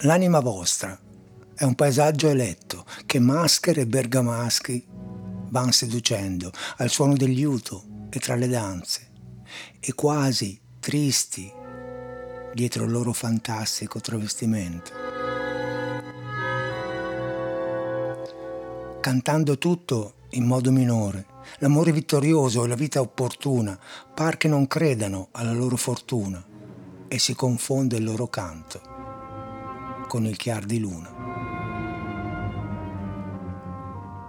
L'anima vostra è un paesaggio eletto che maschere e bergamaschi van seducendo al suono del liuto e tra le danze, e quasi tristi dietro il loro fantastico travestimento. Cantando tutto in modo minore, l'amore vittorioso e la vita opportuna par che non credano alla loro fortuna e si confonde il loro canto con il chiar di luna.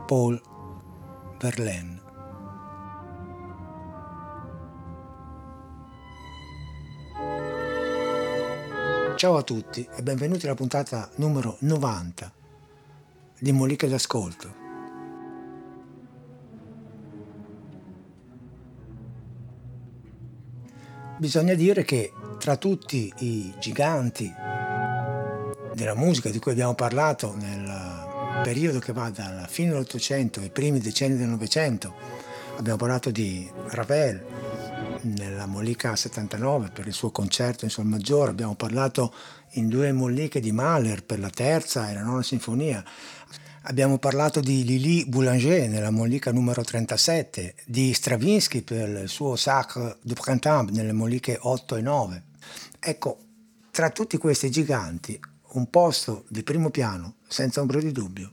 Paul Verlaine Ciao a tutti e benvenuti alla puntata numero 90 di Moliche d'Ascolto. Bisogna dire che tra tutti i giganti della musica di cui abbiamo parlato nel periodo che va dalla fine dell'Ottocento ai primi decenni del Novecento. Abbiamo parlato di Ravel nella Mollica 79 per il suo concerto in Sol maggiore, abbiamo parlato in due molliche di Mahler per la terza e la nona sinfonia. Abbiamo parlato di Lili Boulanger nella mollica numero 37, di Stravinsky per il suo Sacre du Printemps nelle molliche 8 e 9. Ecco, tra tutti questi giganti un posto di primo piano, senza ombra di dubbio,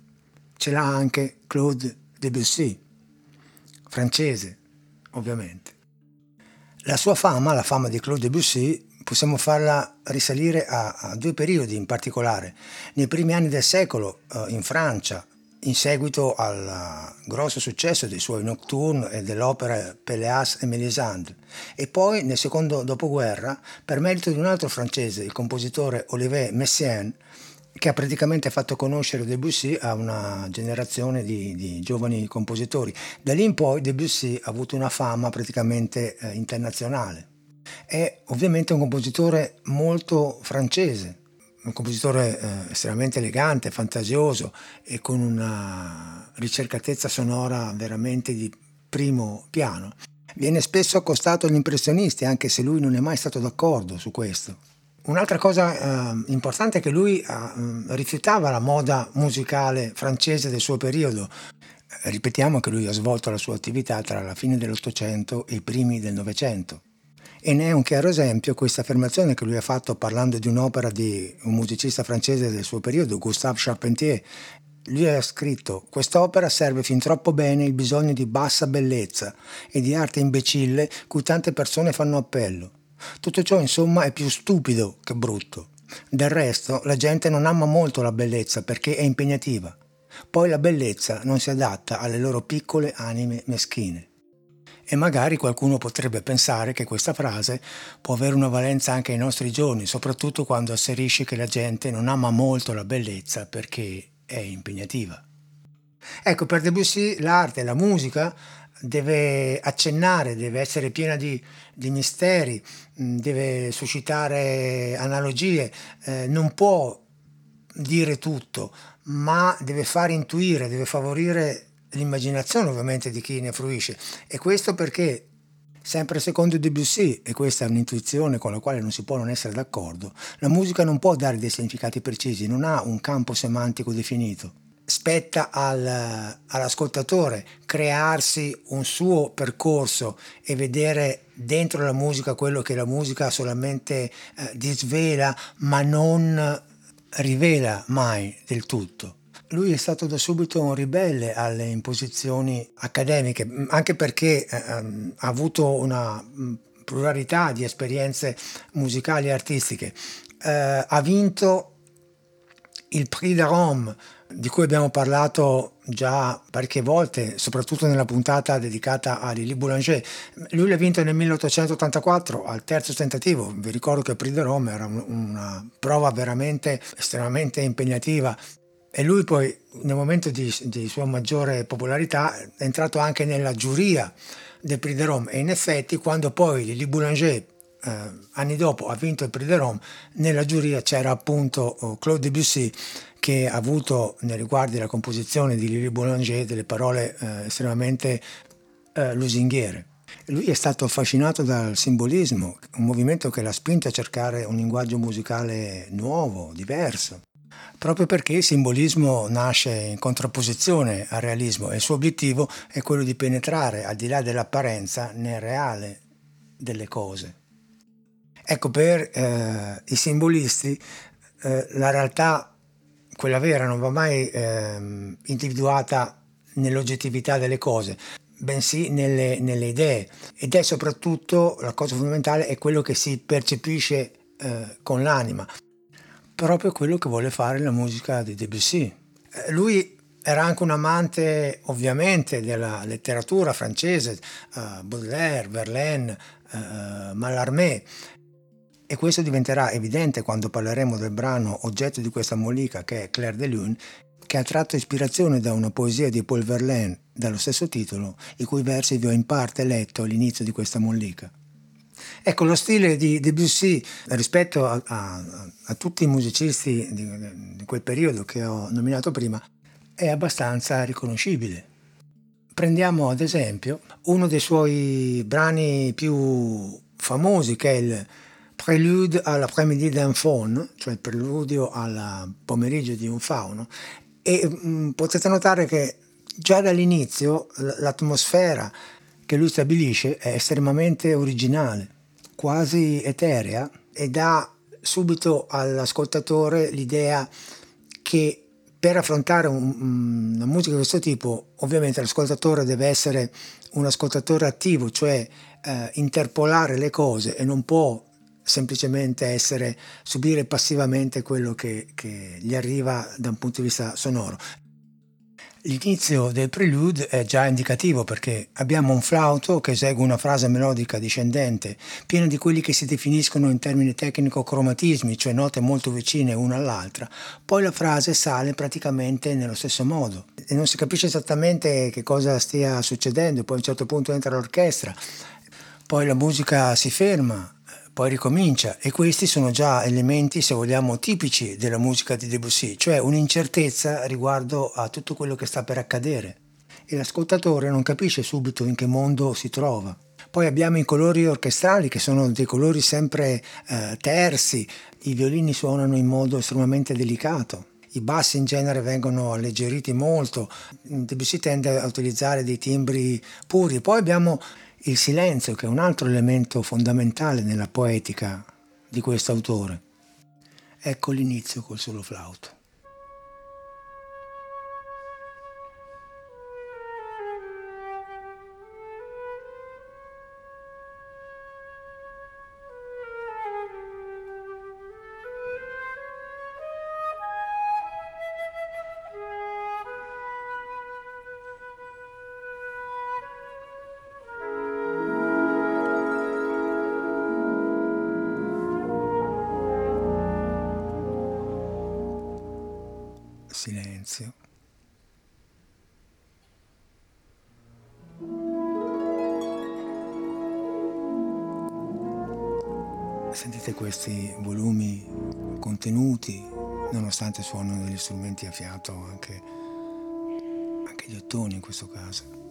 ce l'ha anche Claude Debussy, francese, ovviamente. La sua fama, la fama di Claude Debussy, possiamo farla risalire a, a due periodi in particolare. Nei primi anni del secolo, eh, in Francia, in seguito al grosso successo dei suoi nocturne e dell'opera Péléas e Mélisande, e poi nel secondo dopoguerra per merito di un altro francese, il compositore Olivier Messiaen, che ha praticamente fatto conoscere Debussy a una generazione di, di, giovani compositori. Da lì in poi Debussy ha avuto una fama praticamente eh, internazionale. È ovviamente un compositore molto francese, un compositore eh, estremamente elegante, fantasioso e con una ricercatezza sonora veramente di primo piano. Viene spesso accostato agli impressionisti, anche se lui non è mai stato d'accordo su questo. Un'altra cosa eh, importante è che lui eh, rifiutava la moda musicale francese del suo periodo. Ripetiamo che lui ha svolto la sua attività tra la fine dell'Ottocento e i primi del Novecento. E ne è un chiaro esempio questa affermazione che lui ha fatto parlando di un'opera di un musicista francese del suo periodo, Gustave Charpentier. Lui ha scritto: Quest'opera serve fin troppo bene il bisogno di bassa bellezza e di arte imbecille cui tante persone fanno appello. Tutto ciò, insomma, è più stupido che brutto. Del resto, la gente non ama molto la bellezza perché è impegnativa. Poi la bellezza non si adatta alle loro piccole anime meschine. E magari qualcuno potrebbe pensare che questa frase può avere una valenza anche ai nostri giorni, soprattutto quando asserisce che la gente non ama molto la bellezza perché è impegnativa. Ecco, per Debussy l'arte, la musica deve accennare, deve essere piena di, di misteri, mm, deve suscitare analogie, eh, non può dire tutto, ma deve far intuire, deve favorire l'immaginazione ovviamente di chi ne fruisce e questo perché Sempre secondo Debussy, e questa è un'intuizione con la quale non si può non essere d'accordo, la musica non può dare dei significati precisi, non ha un campo semantico definito. Spetta al, all'ascoltatore crearsi un suo percorso e vedere dentro la musica quello che la musica solamente eh, disvela ma non rivela mai del tutto. Lui è stato da subito un ribelle alle imposizioni accademiche, anche perché eh, ehm, ha avuto una pluralità di esperienze musicali e artistiche. Eh, ha vinto il Prix de Rome, di cui abbiamo parlato già parecchie volte, soprattutto nella puntata dedicata a Lili Boulanger. Lui l'ha vinto nel 1884 al terzo tentativo. Vi ricordo che il Prix de Rome era una prova veramente estremamente impegnativa e lui poi, nel momento di, di, sua maggiore popolarità, è entrato anche nella giuria del Prix de Rome. E in effetti, quando poi Lili Boulanger, eh, anni dopo, ha vinto il Prix de Rome, nella giuria c'era appunto oh, Claude Debussy, che ha avuto, nei riguardi della composizione di Lili Boulanger, delle parole eh, estremamente eh, lusinghiere. Lui è stato affascinato dal simbolismo, un movimento che l'ha spinto a cercare un linguaggio musicale nuovo, diverso, proprio perché il simbolismo nasce in contrapposizione al realismo e il suo obiettivo è quello di penetrare al di là dell'apparenza nel reale delle cose. Ecco, per eh, i simbolisti eh, la realtà, quella vera, non va mai eh, individuata nell'oggettività delle cose, bensì nelle, nelle, idee. Ed è soprattutto, la cosa fondamentale, è quello che si percepisce eh, con l'anima, proprio quello che vuole fare la musica di Debussy. Eh, lui era anche un amante ovviamente della letteratura francese, uh, Baudelaire, Verlaine, uh, Mallarmé, e questo diventerà evidente quando parleremo del brano oggetto di questa mollica che è Claire de Lune, che ha tratto ispirazione da una poesia di Paul Verlaine dallo stesso titolo, i cui versi vi ho in parte letto all'inizio di questa mollica. Ecco, lo stile di Debussy rispetto a, a, a tutti i musicisti di, di quel periodo che ho nominato prima è abbastanza riconoscibile. Prendiamo ad esempio uno dei suoi brani più famosi che è il Prelude all'après-midi d'un faune, cioè il preludio al pomeriggio di un fauno, e mh, mm, potete notare che già dall'inizio l'atmosfera che lui stabilisce è estremamente originale, quasi eterea e dà subito all'ascoltatore l'idea che per affrontare un, una musica di questo tipo ovviamente l'ascoltatore deve essere un ascoltatore attivo, cioè eh, interpolare le cose e non può semplicemente essere, subire passivamente quello che, che gli arriva da un punto di vista sonoro. L'inizio del prelude è già indicativo perché abbiamo un flauto che esegue una frase melodica discendente, piena di quelli che si definiscono in termini tecnico cromatismi, cioè note molto vicine una all'altra. Poi la frase sale praticamente nello stesso modo e non si capisce esattamente che cosa stia succedendo, poi a un certo punto entra l'orchestra, poi la musica si ferma, poi ricomincia e questi sono già elementi, se vogliamo, tipici della musica di Debussy, cioè un'incertezza riguardo a tutto quello che sta per accadere e l'ascoltatore non capisce subito in che mondo si trova. Poi abbiamo i colori orchestrali che sono dei colori sempre eh, tersi, i violini suonano in modo estremamente delicato. I bassi in genere vengono alleggeriti molto, Debussy tende a utilizzare dei timbri puri. Poi abbiamo il silenzio, che è un altro elemento fondamentale nella poetica di questo autore. Ecco l'inizio col solo flauto. Nonostante suonano degli strumenti a fiato, anche, anche gli ottoni in questo caso.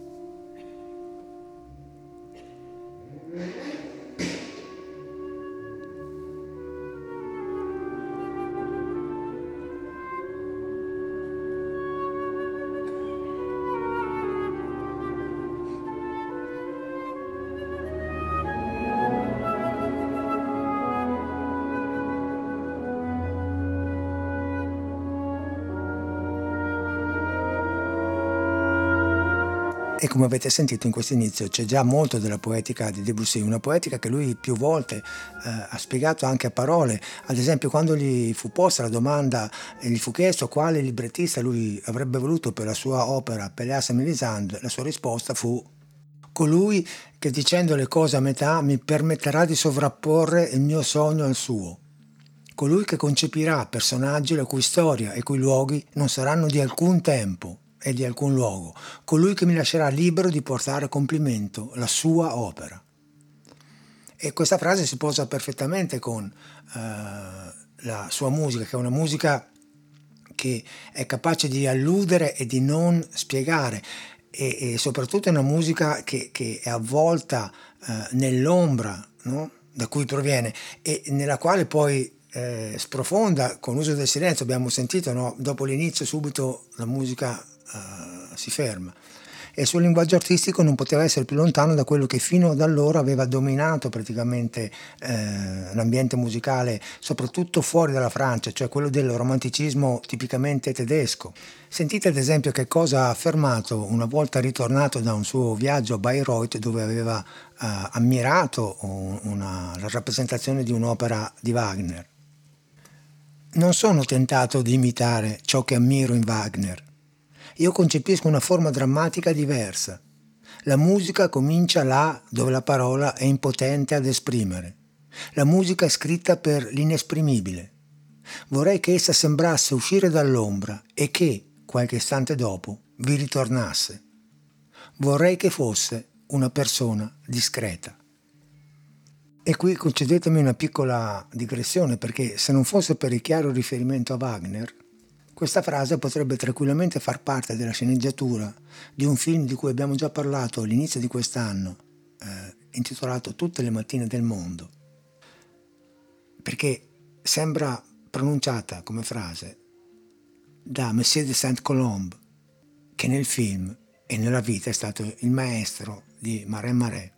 E come avete sentito in questo inizio c'è già molto della poetica di Debussy, una poetica che lui più volte eh, ha spiegato anche a parole. Ad esempio quando gli fu posta la domanda e gli fu chiesto quale librettista lui avrebbe voluto per la sua opera Pelléas et Mélisande, la sua risposta fu colui che dicendo le cose a metà mi permetterà di sovrapporre il mio sogno al suo. Colui che concepirà personaggi la cui storia e cui luoghi non saranno di alcun tempo, e di alcun luogo, colui che mi lascerà libero di portare a compimento la sua opera. E questa frase si posa perfettamente con uh, la sua musica, che è una musica che è capace di alludere e di non spiegare. e, e soprattutto è una musica che, che è avvolta eh, nell'ombra no? da cui proviene e nella quale poi eh, sprofonda con l'uso del silenzio, abbiamo sentito, no? dopo l'inizio subito la musica eh, si ferma e il suo linguaggio artistico non poteva essere più lontano da quello che fino ad allora aveva dominato praticamente eh, l'ambiente musicale, soprattutto fuori dalla Francia, cioè quello del romanticismo tipicamente tedesco. Sentite ad esempio che cosa ha affermato una volta ritornato da un suo viaggio a Bayreuth dove aveva eh, ammirato una, la rappresentazione di un'opera di Wagner. Non sono tentato di imitare ciò che ammiro in Wagner io concepisco una forma drammatica diversa. La musica comincia là dove la parola è impotente ad esprimere. La musica è scritta per l'inesprimibile. Vorrei che essa sembrasse uscire dall'ombra e che, qualche istante dopo, vi ritornasse. Vorrei che fosse una persona discreta. E qui concedetemi una piccola digressione perché se non fosse per il chiaro riferimento a Wagner, questa frase potrebbe tranquillamente far parte della sceneggiatura di un film di cui abbiamo già parlato all'inizio di quest'anno, eh, intitolato Tutte le mattine del mondo, perché sembra pronunciata come frase da Monsieur de Saint-Colombe, che nel film e nella vita è stato il maestro di Marais Marais.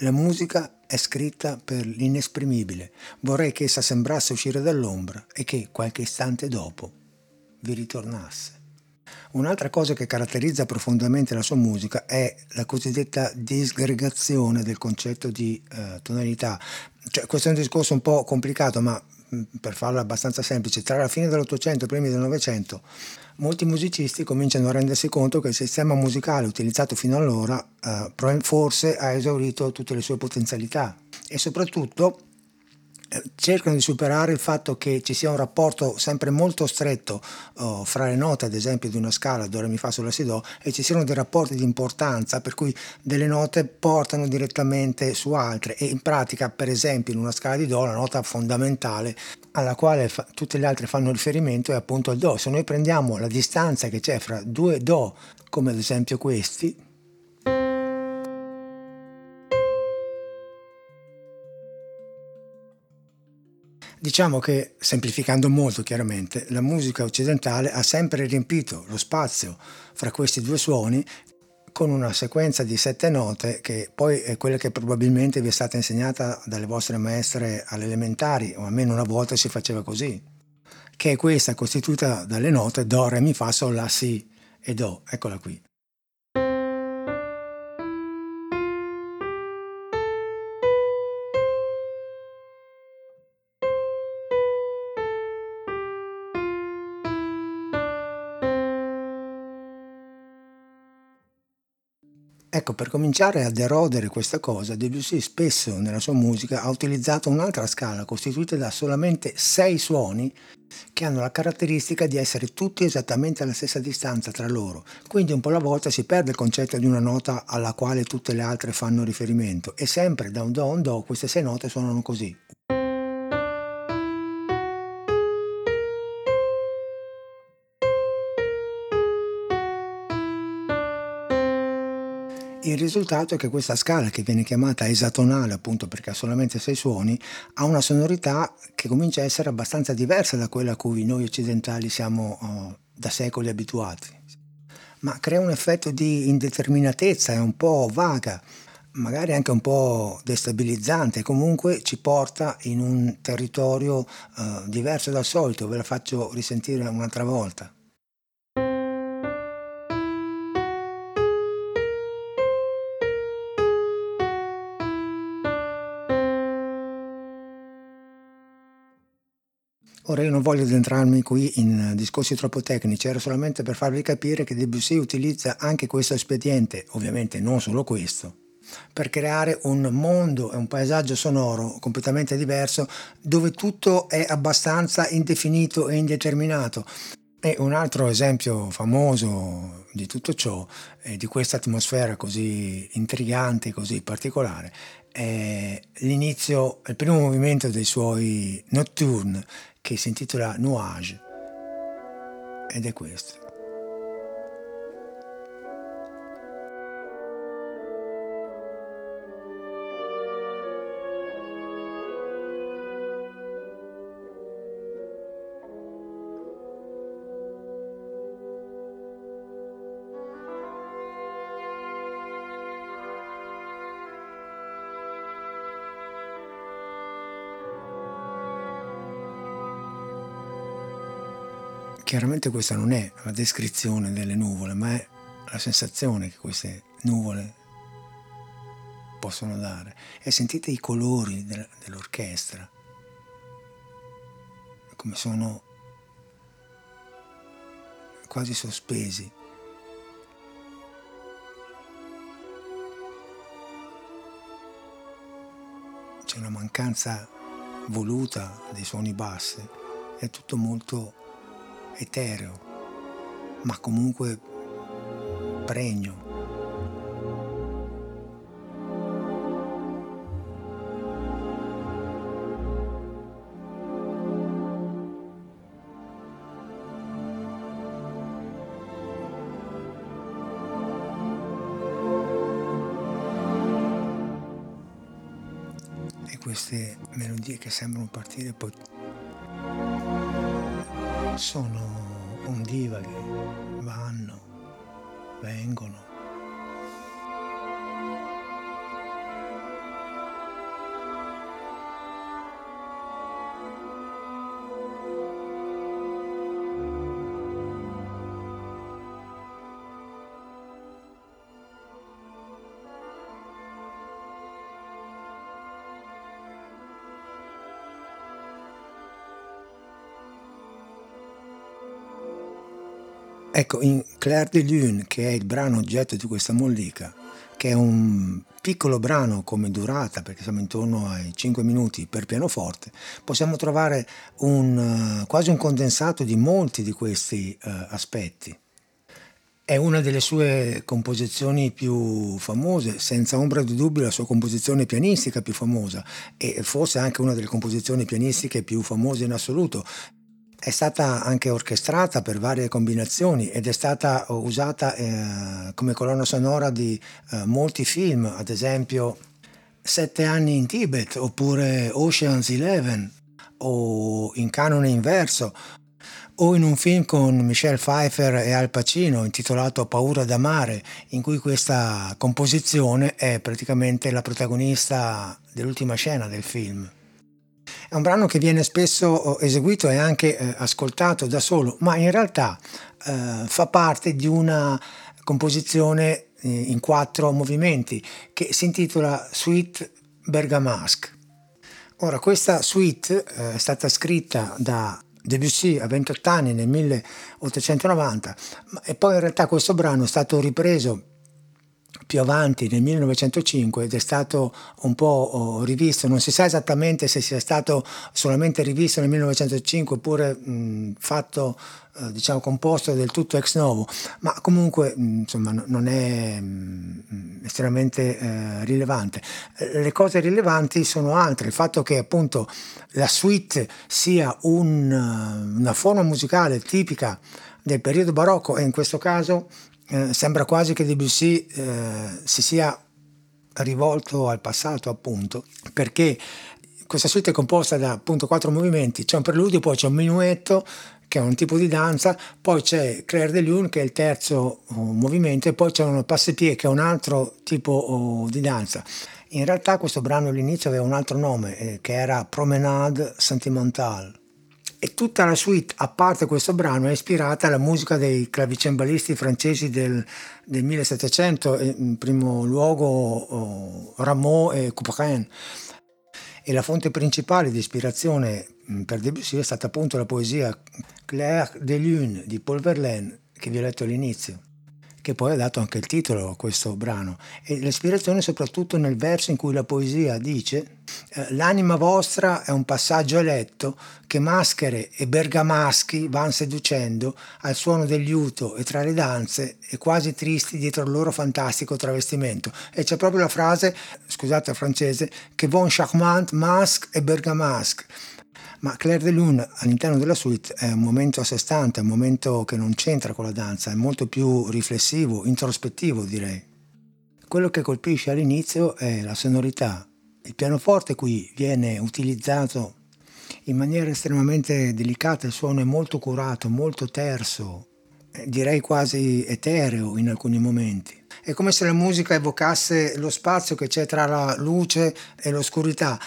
La musica è scritta per l'inesprimibile. Vorrei che essa sembrasse uscire dall'ombra e che qualche istante dopo vi ritornasse. Un'altra cosa che caratterizza profondamente la sua musica è la cosiddetta disgregazione del concetto di eh, tonalità. Cioè, questo è un discorso un po' complicato, ma mm, per farlo abbastanza semplice, tra la fine dell'Ottocento e i primi del Novecento molti musicisti cominciano a rendersi conto che il sistema musicale utilizzato fino allora eh, forse ha esaurito tutte le sue potenzialità e soprattutto cercano di superare il fatto che ci sia un rapporto sempre molto stretto oh, fra le note, ad esempio, di una scala do, re, mi, fa, sol, si, do, e ci siano dei rapporti di importanza per cui delle note portano direttamente su altre e in pratica, per esempio, in una scala di do, la nota fondamentale alla quale fa, tutte le altre fanno riferimento è appunto il do. Se noi prendiamo la distanza che c'è fra due do, come ad esempio questi, Diciamo che, semplificando molto chiaramente, la musica occidentale ha sempre riempito lo spazio fra questi due suoni con una sequenza di sette note che poi è quella che probabilmente vi è stata insegnata dalle vostre maestre alle elementari, o almeno una volta si faceva così, che è questa costituita dalle note Do, Re, Mi, Fa, Sol, La, Si e Do. Eccola qui. Ecco, per cominciare ad erodere questa cosa, Debussy spesso nella sua musica ha utilizzato un'altra scala costituita da solamente sei suoni che hanno la caratteristica di essere tutti esattamente alla stessa distanza tra loro. Quindi un po' alla volta si perde il concetto di una nota alla quale tutte le altre fanno riferimento e sempre da un do a un do queste sei note suonano così. Il risultato è che questa scala, che viene chiamata esatonale appunto perché ha solamente sei suoni, ha una sonorità che comincia a essere abbastanza diversa da quella a cui noi occidentali siamo oh, da secoli abituati. Ma crea un effetto di indeterminatezza, è un po' vaga, magari anche un po' destabilizzante, comunque ci porta in un territorio uh, diverso dal solito, ve la faccio risentire un'altra volta. Ora io non voglio addentrarmi qui in discorsi troppo tecnici, era solamente per farvi capire che Debussy utilizza anche questo espediente, ovviamente non solo questo, per creare un mondo e un paesaggio sonoro completamente diverso dove tutto è abbastanza indefinito e indeterminato. E un altro esempio famoso di tutto ciò e di questa atmosfera così intrigante, così particolare, è l'inizio, il primo movimento dei suoi nocturne che si intitola Nuage ed è questo. Chiaramente questa non è la descrizione delle nuvole, ma è la sensazione che queste nuvole possono dare. E sentite i colori dell'orchestra, come sono quasi sospesi. C'è una mancanza voluta dei suoni bassi, è tutto molto etereo, ma comunque pregno. Queste melodie che sembrano partire poi sono ondivaghe, vanno, vengono. Ecco, in Claire de Lune, che è il brano oggetto di questa mollica, che è un piccolo brano come durata, perché siamo intorno ai 5 minuti per pianoforte, possiamo trovare un, quasi un condensato di molti di questi uh, aspetti. È una delle sue composizioni più famose, senza ombra di dubbio la sua composizione pianistica più famosa e forse anche una delle composizioni pianistiche più famose in assoluto. È stata anche orchestrata per varie combinazioni ed è stata usata eh, come colonna sonora di eh, molti film, ad esempio Sette anni in Tibet oppure Ocean's Eleven o in canone inverso o in un film con Michelle Pfeiffer e Al Pacino intitolato Paura d'amare, in cui questa composizione è praticamente la protagonista dell'ultima scena del film. È un brano che viene spesso oh, eseguito e anche eh, ascoltato da solo, ma in realtà eh, fa parte di una composizione eh, in quattro movimenti che si intitola Suite Bergamasque. Ora, questa suite eh, è stata scritta da Debussy a 28 anni nel 1890 e poi in realtà questo brano è stato ripreso più avanti nel 1905 ed è stato un po' oh, rivisto, non si sa esattamente se sia stato solamente rivisto nel 1905 oppure mh, fatto eh, diciamo composto del tutto ex novo, ma comunque insomma non è estremamente eh, rilevante. Le cose rilevanti sono altre, il fatto che appunto la suite sia un, una forma musicale tipica del periodo barocco e in questo caso eh, sembra quasi che Debussy eh, si sia rivolto al passato appunto perché questa suite è composta da appunto quattro movimenti. C'è un preludio poi c'è un minuetto che è un tipo di danza poi c'è Claire de Lune che è il terzo oh, movimento e poi c'è un passepied che è un altro tipo oh, di danza. In realtà questo brano all'inizio aveva un altro nome eh, che era Promenade Sentimentale e tutta la suite, a parte questo brano, è ispirata alla musica dei clavicembalisti francesi del, del 1700, in primo luogo oh, Rameau e Couperin. E la fonte principale di ispirazione mm, per Debussy è stata appunto la poesia Claire de Lune di Paul Verlaine, che vi ho letto all'inizio che poi ha dato anche il titolo a questo brano. E l'ispirazione soprattutto nel verso in cui la poesia dice eh, l'anima vostra è un passaggio eletto che maschere e bergamaschi van seducendo al suono del liuto e tra le danze e quasi tristi dietro il loro fantastico travestimento. E c'è proprio la frase, scusate il francese, che von charmant masque e bergamasque ma Claire de Lune all'interno della suite è un momento a sé stante, un momento che non c'entra con la danza, è molto più riflessivo, introspettivo direi. Quello che colpisce all'inizio è la sonorità. Il pianoforte qui viene utilizzato in maniera estremamente delicata, il suono è molto curato, molto terso, eh, direi quasi etereo in alcuni momenti. È come se la musica evocasse lo spazio che c'è tra la luce e l'oscurità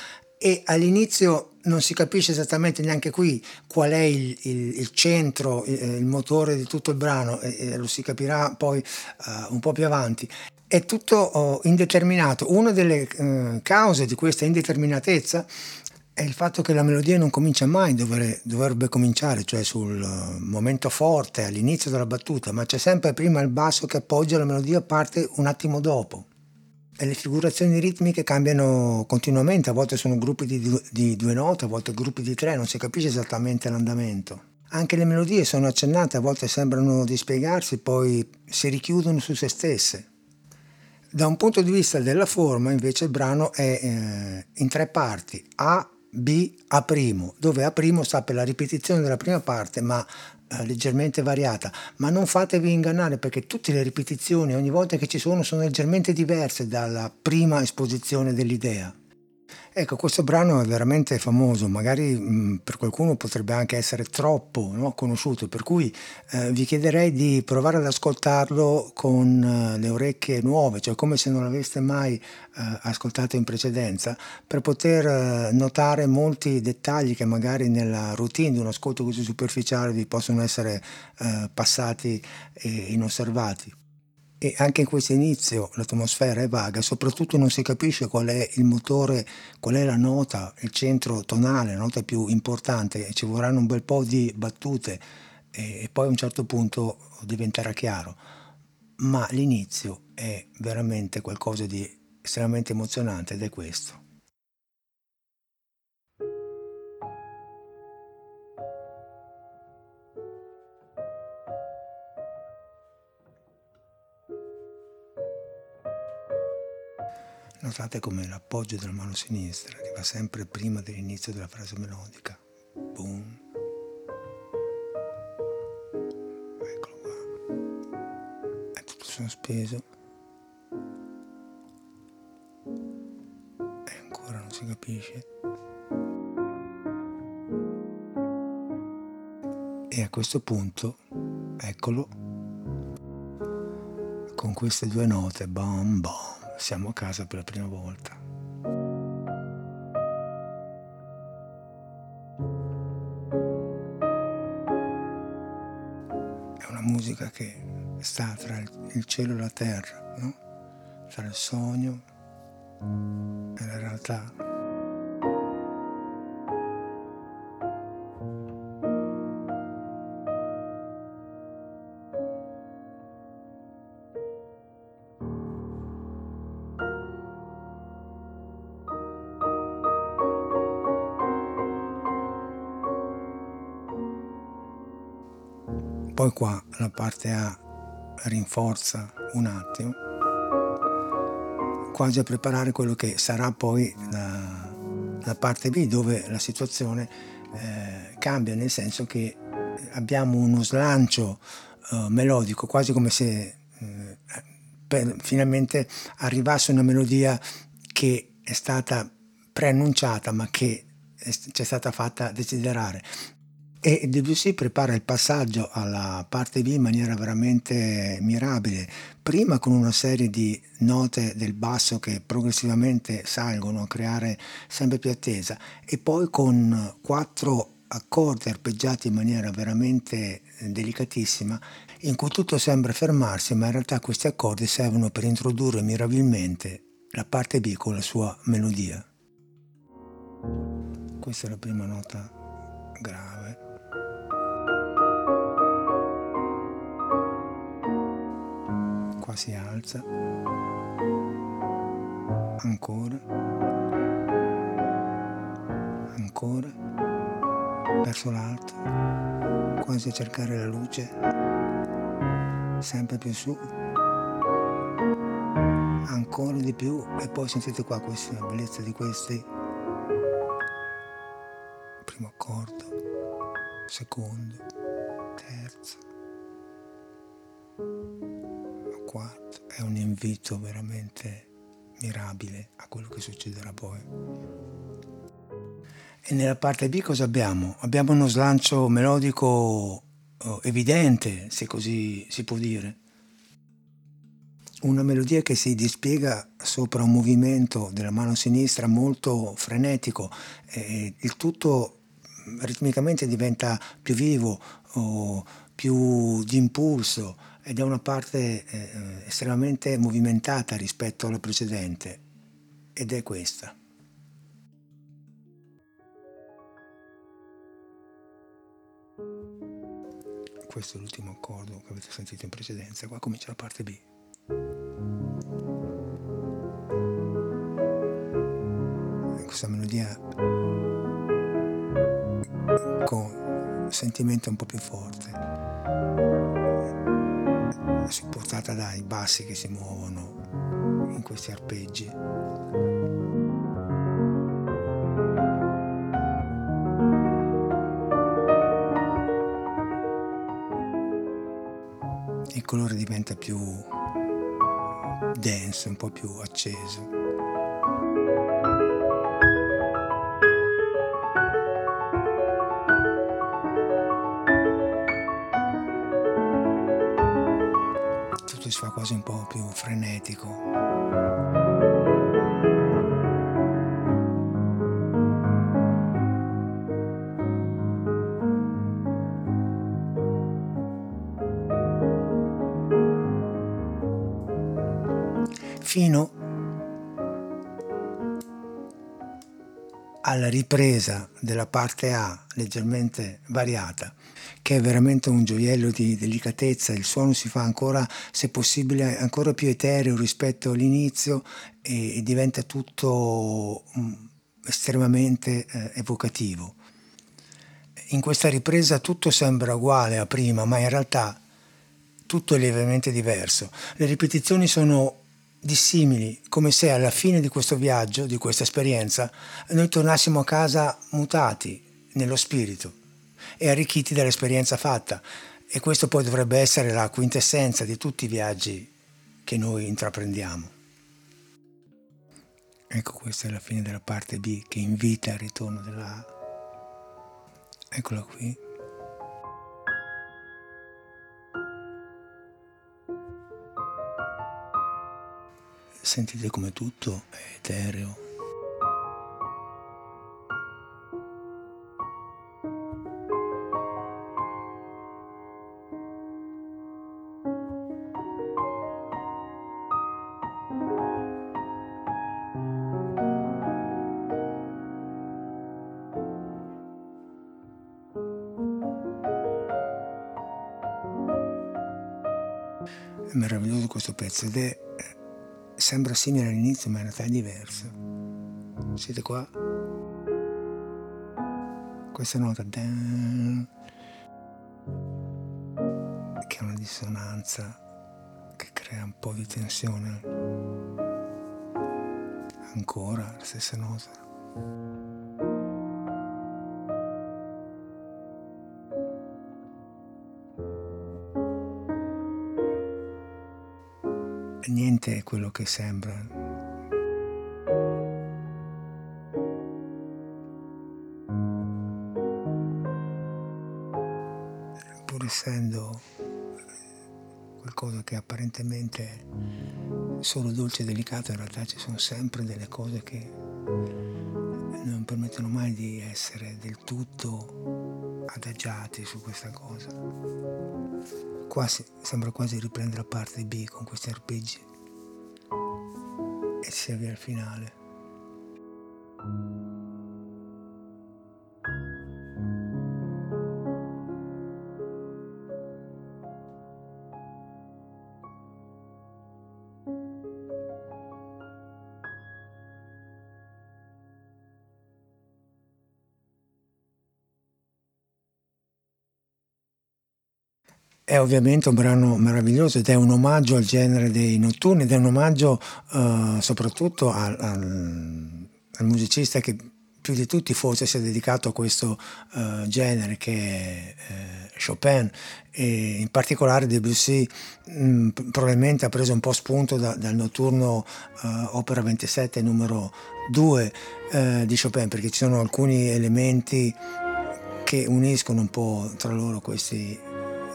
e all'inizio non si capisce esattamente neanche qui qual è il, il, il centro, il, il, motore di tutto il brano e, e lo si capirà poi uh, un po' più avanti. È tutto oh, indeterminato. Una delle uh, cause di questa indeterminatezza è il fatto che la melodia non comincia mai dove dovrebbe cominciare, cioè sul uh, momento forte, all'inizio della battuta, ma c'è sempre prima il basso che appoggia la melodia, parte un attimo dopo le figurazioni ritmiche cambiano continuamente, a volte sono gruppi di due, di due note, a volte gruppi di tre, non si capisce esattamente l'andamento. Anche le melodie sono accennate, a volte sembrano dispiegarsi, poi si richiudono su se stesse. Da un punto di vista della forma, invece, il brano è eh, in tre parti, A, B, A', dove A' sta per la ripetizione della prima parte, ma eh, leggermente variata, ma non fatevi ingannare perché tutte le ripetizioni ogni volta che ci sono sono leggermente diverse dalla prima esposizione dell'idea. Ecco, questo brano è veramente famoso, magari mh, per qualcuno potrebbe anche essere troppo no, conosciuto, per cui eh, vi chiederei di provare ad ascoltarlo con uh, le orecchie nuove, cioè come se non l'aveste mai uh, ascoltato in precedenza, per poter uh, notare molti dettagli che magari nella routine di un ascolto così superficiale vi possono essere passati e inosservati e anche in questo inizio l'atmosfera è vaga, soprattutto non si capisce qual è il motore, qual è la nota, il centro tonale, la nota più importante, ci vorranno un bel po' di battute e, poi a un certo punto diventerà chiaro. Ma l'inizio è veramente qualcosa di estremamente emozionante ed è questo. Notate come l'appoggio della mano sinistra arriva sempre prima dell'inizio della frase melodica. Boom. Eccolo qua. È tutto sospeso. E ancora non si capisce. E a questo punto, eccolo, con queste due note, bam bam siamo a casa per la prima volta. È una musica che sta tra il cielo e la terra, no? tra il sogno e la realtà. Poi qua la parte A rinforza un attimo, quasi a preparare quello che sarà poi la, la parte B dove la situazione eh, cambia, nel senso che abbiamo uno slancio eh, melodico, quasi come se eh, per, finalmente arrivasse una melodia che è stata preannunciata ma che ci è stata fatta desiderare e Debussy prepara il passaggio alla parte B in maniera veramente mirabile, prima con una serie di note del basso che progressivamente salgono a creare sempre più attesa e poi con quattro accordi arpeggiati in maniera veramente delicatissima in cui tutto sembra fermarsi ma in realtà questi accordi servono per introdurre mirabilmente la parte B con la sua melodia. Questa è la prima nota grave. Qua si alza, ancora, ancora, verso l'alto, quasi a cercare la luce, sempre più su, ancora di più. E poi sentite qua questa bellezza di questi, primo accordo, secondo, quarto è un invito veramente mirabile a quello che succederà poi. E nella parte B cosa abbiamo? Abbiamo uno slancio melodico oh, evidente, se così si può dire. una melodia che si dispiega sopra un movimento della mano sinistra molto frenetico, il tutto ritmicamente diventa più vivo, più di impulso ed è una parte eh, estremamente movimentata rispetto alla precedente ed è questa. Questo è l'ultimo accordo che avete sentito in precedenza, qua comincia la parte B. Questa melodia con sentimento un po' più forte, supportata dai bassi che si muovono in questi arpeggi. Il colore diventa più denso, un po' più acceso. Si fa quasi un po' più frenetico. Fino alla ripresa della parte A leggermente variata che è veramente un gioiello di delicatezza, il suono si fa ancora, se possibile, ancora più etereo rispetto all'inizio e, e diventa tutto um, estremamente eh, evocativo. In questa ripresa tutto sembra uguale a prima, ma in realtà tutto è lievemente diverso. Le ripetizioni sono dissimili, come se alla fine di questo viaggio, di questa esperienza, noi tornassimo a casa mutati nello spirito e arricchiti dall'esperienza fatta. E questo poi dovrebbe essere la quintessenza di tutti i viaggi che noi intraprendiamo. Ecco, questa è la fine della parte B che invita al ritorno della A. Eccola qui. Sentite come tutto è etereo, pezzo ed è, sembra simile all'inizio ma in realtà è diverso. Siete qua? Questa nota che è una dissonanza che crea un po' di tensione. Ancora la stessa nota. Niente è quello che sembra. Pur essendo qualcosa che apparentemente è solo dolce e delicato, in realtà ci sono sempre delle cose che non permettono mai di essere del tutto adagiati su questa cosa. Qua sembra quasi riprendere la parte B con questi arpeggi e si avvia al finale. È ovviamente un brano meraviglioso ed è un omaggio al genere dei notturni ed è un omaggio uh, soprattutto al, al, al, musicista che più di tutti forse si è dedicato a questo uh, genere che è uh, Chopin. E in particolare Debussy mh, mm, probabilmente ha preso un po' spunto da, dal notturno opera 27 numero 2 di Chopin perché ci sono alcuni elementi che uniscono un po' tra loro questi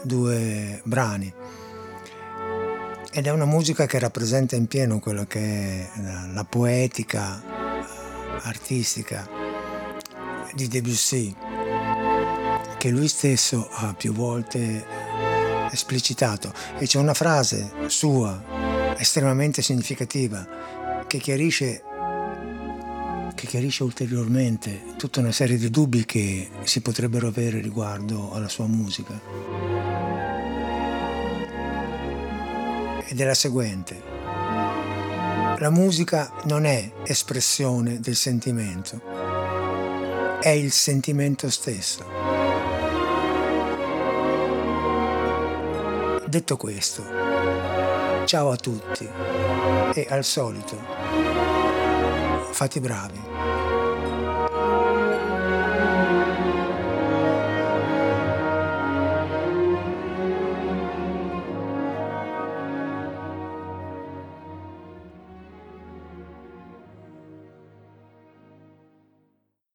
due brani. ed è una musica che rappresenta in pieno quello che è la, poetica artistica di Debussy, che lui stesso ha più volte esplicitato. E c'è una frase sua estremamente significativa che chiarisce, che chiarisce ulteriormente tutta una serie di dubbi che si potrebbero avere riguardo alla sua musica. Ed è la seguente. La musica non è espressione del sentimento, è il sentimento stesso. Detto questo, ciao a tutti e al solito, fate bravi.